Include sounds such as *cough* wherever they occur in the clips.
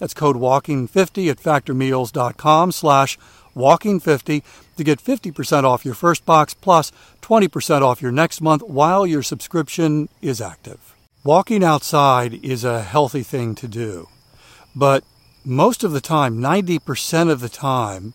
That's code WALKING50 at factormeals.com slash WALKING50 to get 50% off your first box plus 20% off your next month while your subscription is active. Walking outside is a healthy thing to do, but most of the time, 90% of the time,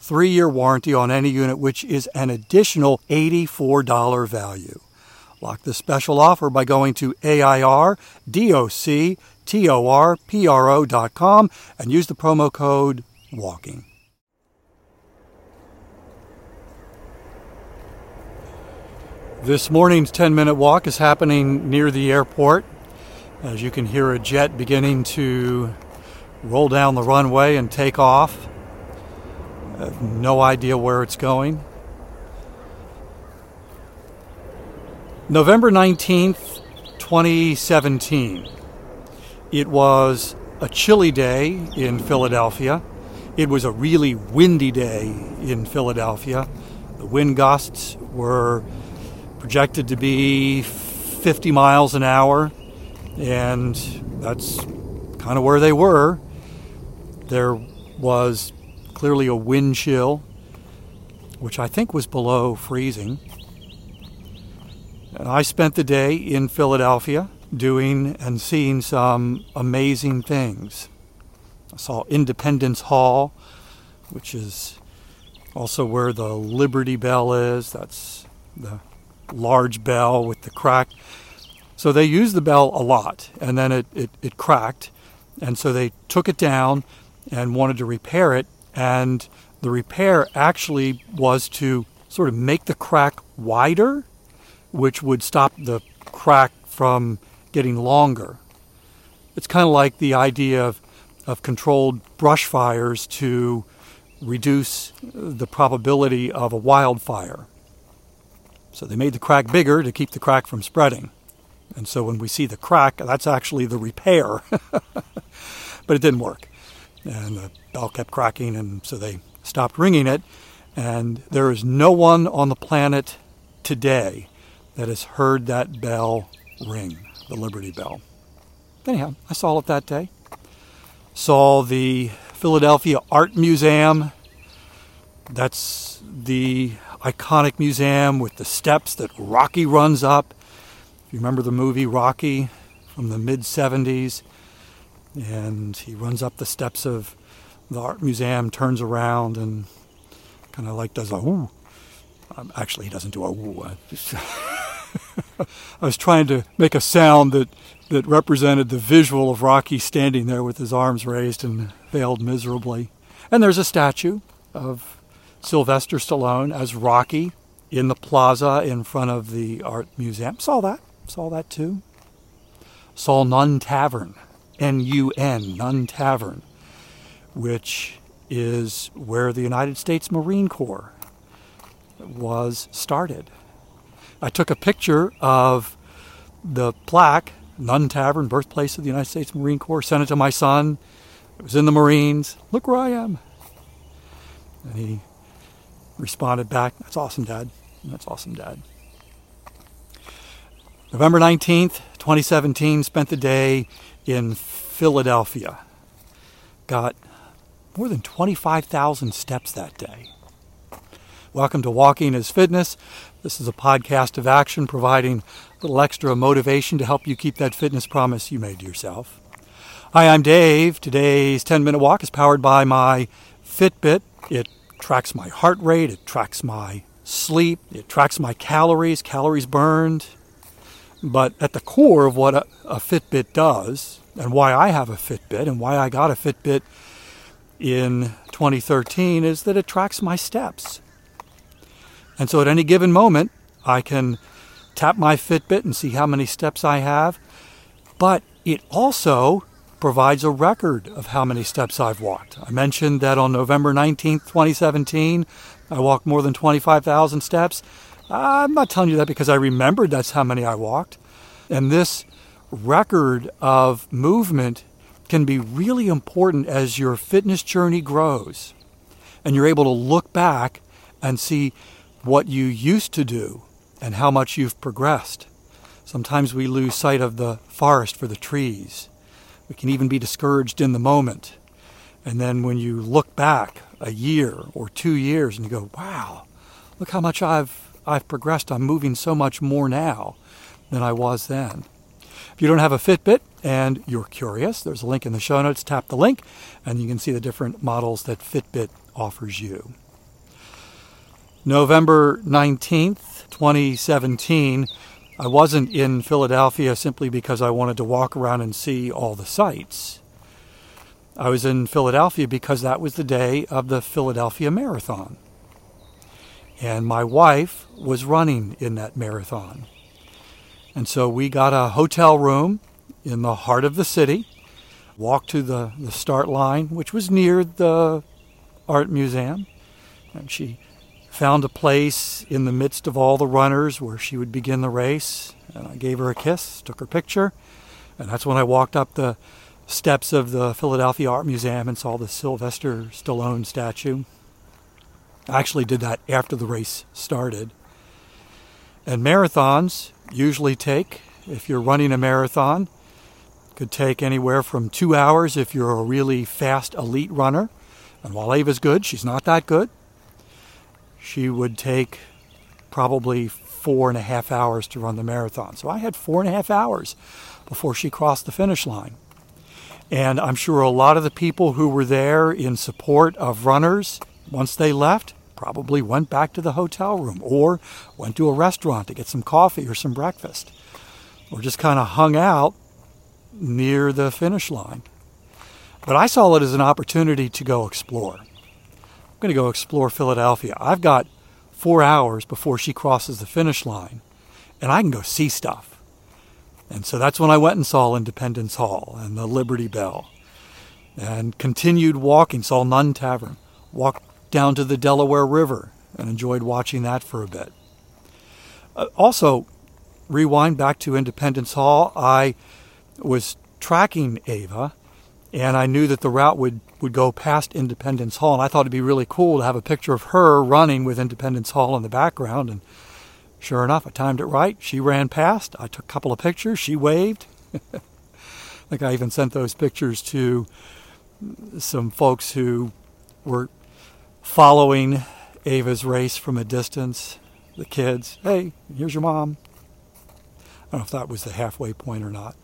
three year warranty on any unit, which is an additional $84 value. Lock this special offer by going to AIRDOCTORPRO.com and use the promo code WALKING. This morning's 10 minute walk is happening near the airport. As you can hear a jet beginning to roll down the runway and take off. I have no idea where it's going. November 19th, 2017. It was a chilly day in Philadelphia. It was a really windy day in Philadelphia. The wind gusts were projected to be 50 miles an hour, and that's kind of where they were. There was clearly a wind chill, which I think was below freezing. And I spent the day in Philadelphia doing and seeing some amazing things. I saw Independence Hall, which is also where the Liberty Bell is. That's the large bell with the crack. So they used the bell a lot, and then it, it, it cracked. And so they took it down and wanted to repair it and the repair actually was to sort of make the crack wider, which would stop the crack from getting longer. It's kind of like the idea of, of controlled brush fires to reduce the probability of a wildfire. So they made the crack bigger to keep the crack from spreading. And so when we see the crack, that's actually the repair. *laughs* but it didn't work and the bell kept cracking, and so they stopped ringing it. And there is no one on the planet today that has heard that bell ring, the Liberty Bell. Anyhow, I saw it that day. Saw the Philadelphia Art Museum. That's the iconic museum with the steps that Rocky runs up. If you remember the movie Rocky from the mid 70s, and he runs up the steps of the art museum, turns around, and kind of like does a ooh. Um, actually, he doesn't do a ooh. I, *laughs* I was trying to make a sound that that represented the visual of Rocky standing there with his arms raised and failed miserably. And there's a statue of Sylvester Stallone as Rocky in the plaza in front of the art museum. Saw that. Saw that too. Saw Nun Tavern, N U N, Nun Tavern, which is where the United States Marine Corps was started. I took a picture of the plaque, Nun Tavern, birthplace of the United States Marine Corps, sent it to my son. It was in the Marines. Look where I am. And he responded back, That's awesome, Dad. That's awesome, Dad. November 19th, 2017, spent the day in Philadelphia. Got more than 25,000 steps that day. Welcome to Walking is Fitness. This is a podcast of action providing a little extra motivation to help you keep that fitness promise you made to yourself. Hi, I'm Dave. Today's 10 minute walk is powered by my Fitbit. It tracks my heart rate, it tracks my sleep, it tracks my calories, calories burned. But at the core of what a, a, Fitbit does, and why I have a Fitbit, and why I got a Fitbit in 2013, is that it tracks my steps. And so at any given moment, I can tap my Fitbit and see how many steps I have. But it also provides a record of how many steps I've walked. I mentioned that on November 19th, 2017, I walked more than 25,000 steps. I'm not telling you that because I remembered that's how many I walked. And this record of movement can be really important as your fitness journey grows. And you're able to look back and see what you used to do and how much you've progressed. Sometimes we lose sight of the forest for the trees. We can even be discouraged in the moment. And then when you look back a year or two years and you go, wow, look how much I've, I've progressed. I'm moving so much more now than I was then. If you don't have a Fitbit and you're curious, there's a link in the show notes. Tap the link and you can see the different models that Fitbit offers you. November 19th, 2017, I wasn't in Philadelphia simply because I wanted to walk around and see all the sights. I was in Philadelphia because that was the day of the Philadelphia Marathon. And my wife was running in that marathon. And so we got a hotel room in the heart of the city, walked to the, the start line, which was near the art museum. And she found a place in the midst of all the runners where she would begin the race. And I gave her a kiss, took her picture, and that's when I walked up the steps of the Philadelphia Art Museum and saw the Sylvester Stallone statue. I actually did that after the race started. And marathons usually take, if you're running a marathon, could take anywhere from two hours if you're a really fast elite runner. And while Ava's good, she's not that good she would take probably four and a half hours to run the marathon. So I had four and a half hours before she crossed the finish line. And I'm sure a lot of the people who were there in support of runners, once they left, probably went back to the hotel room or went to a restaurant to get some coffee or some breakfast or just kind of hung out near the finish line. But I saw it as an opportunity to go explore. I'm going to go explore Philadelphia. I've got four hours before she crosses the finish line, and I can go see stuff. And so that's when I went and saw Independence Hall and the Liberty Bell and continued walking, saw Nun Tavern, walked down to the Delaware River and enjoyed watching that for a bit. Uh, also, rewind back to Independence Hall, I was tracking Ava and I knew that the route would, would go past Independence Hall, and I thought it'd be really cool to have a picture of her running with Independence Hall in the background. And sure enough, I timed it right. She ran past. I took a couple of pictures. She waved. *laughs* I think I even sent those pictures to some folks who were following Ava's race from a distance. The kids, hey, here's your mom. I don't know if that was the halfway point or not.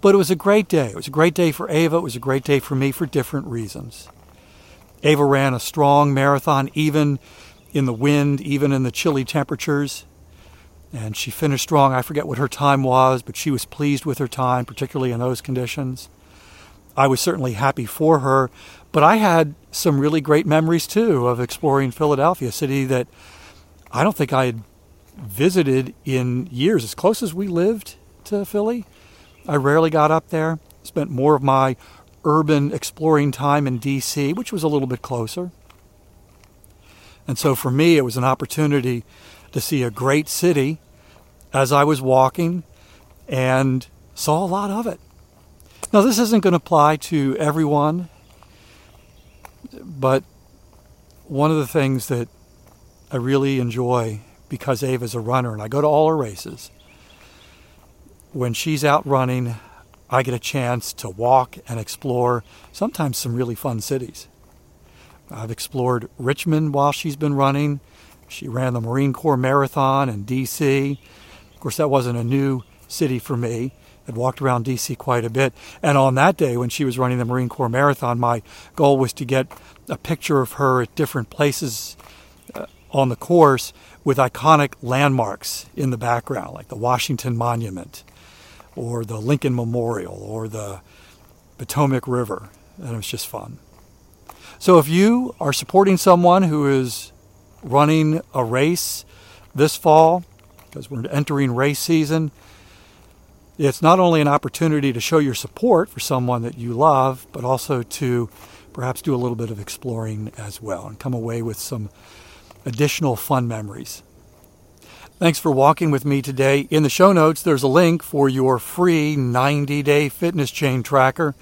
But it was a great day. It was a great day for Ava. It was a great day for me for different reasons. Ava ran a strong marathon, even in the wind, even in the chilly temperatures. And she finished strong. I forget what her time was, but she was pleased with her time, particularly in those conditions. I was certainly happy for her, but I had some really great memories too of exploring Philadelphia, a city that I don't think I had visited in years. As close as we lived to Philly, I rarely got up there. Spent more of my urban exploring time in D.C., which was a little bit closer. And so for me, it was an opportunity to see a great city as I was walking and saw a lot of it. Now, this isn't going to apply to everyone, but one of the things that I really enjoy because Ava's a runner and I go to all her races, when she's out running, I get a chance to walk and explore sometimes some really fun cities. I've explored Richmond while she's been running. She ran the Marine Corps Marathon in D.C. Of course, that wasn't a new city for me. I'd walked around D.C. quite a bit. And on that day, when she was running the Marine Corps Marathon, my goal was to get a picture of her at different places uh, on the course with iconic landmarks in the background, like the Washington Monument or the Lincoln Memorial or the Potomac River. And it was just fun. So if you are supporting someone who is running a race this fall, because we're entering race season, it's not only an opportunity to show your support for someone that you love, but also to perhaps do a little bit of exploring as well and come away with some additional fun memories. Thanks for walking with me today. In the show notes, there's a link for your free 90 day fitness chain tracker.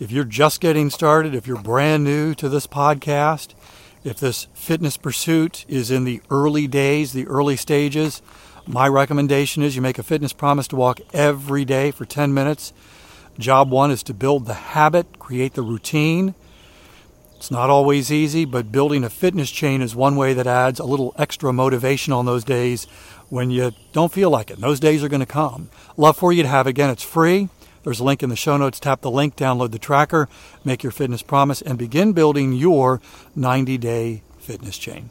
If you're just getting started, if you're brand new to this podcast, if this fitness pursuit is in the early days, the early stages, my recommendation is you make a fitness promise to walk every day for 10 minutes. Job one is to build the habit, create the routine. It's not always easy, but building a fitness chain is one way that adds a little extra motivation on those days when you don't feel like it. And those days are going to come. Love for you to have. Again, it's free. There's a link in the show notes. Tap the link, download the tracker, make your fitness promise, and begin building your 90 day fitness chain.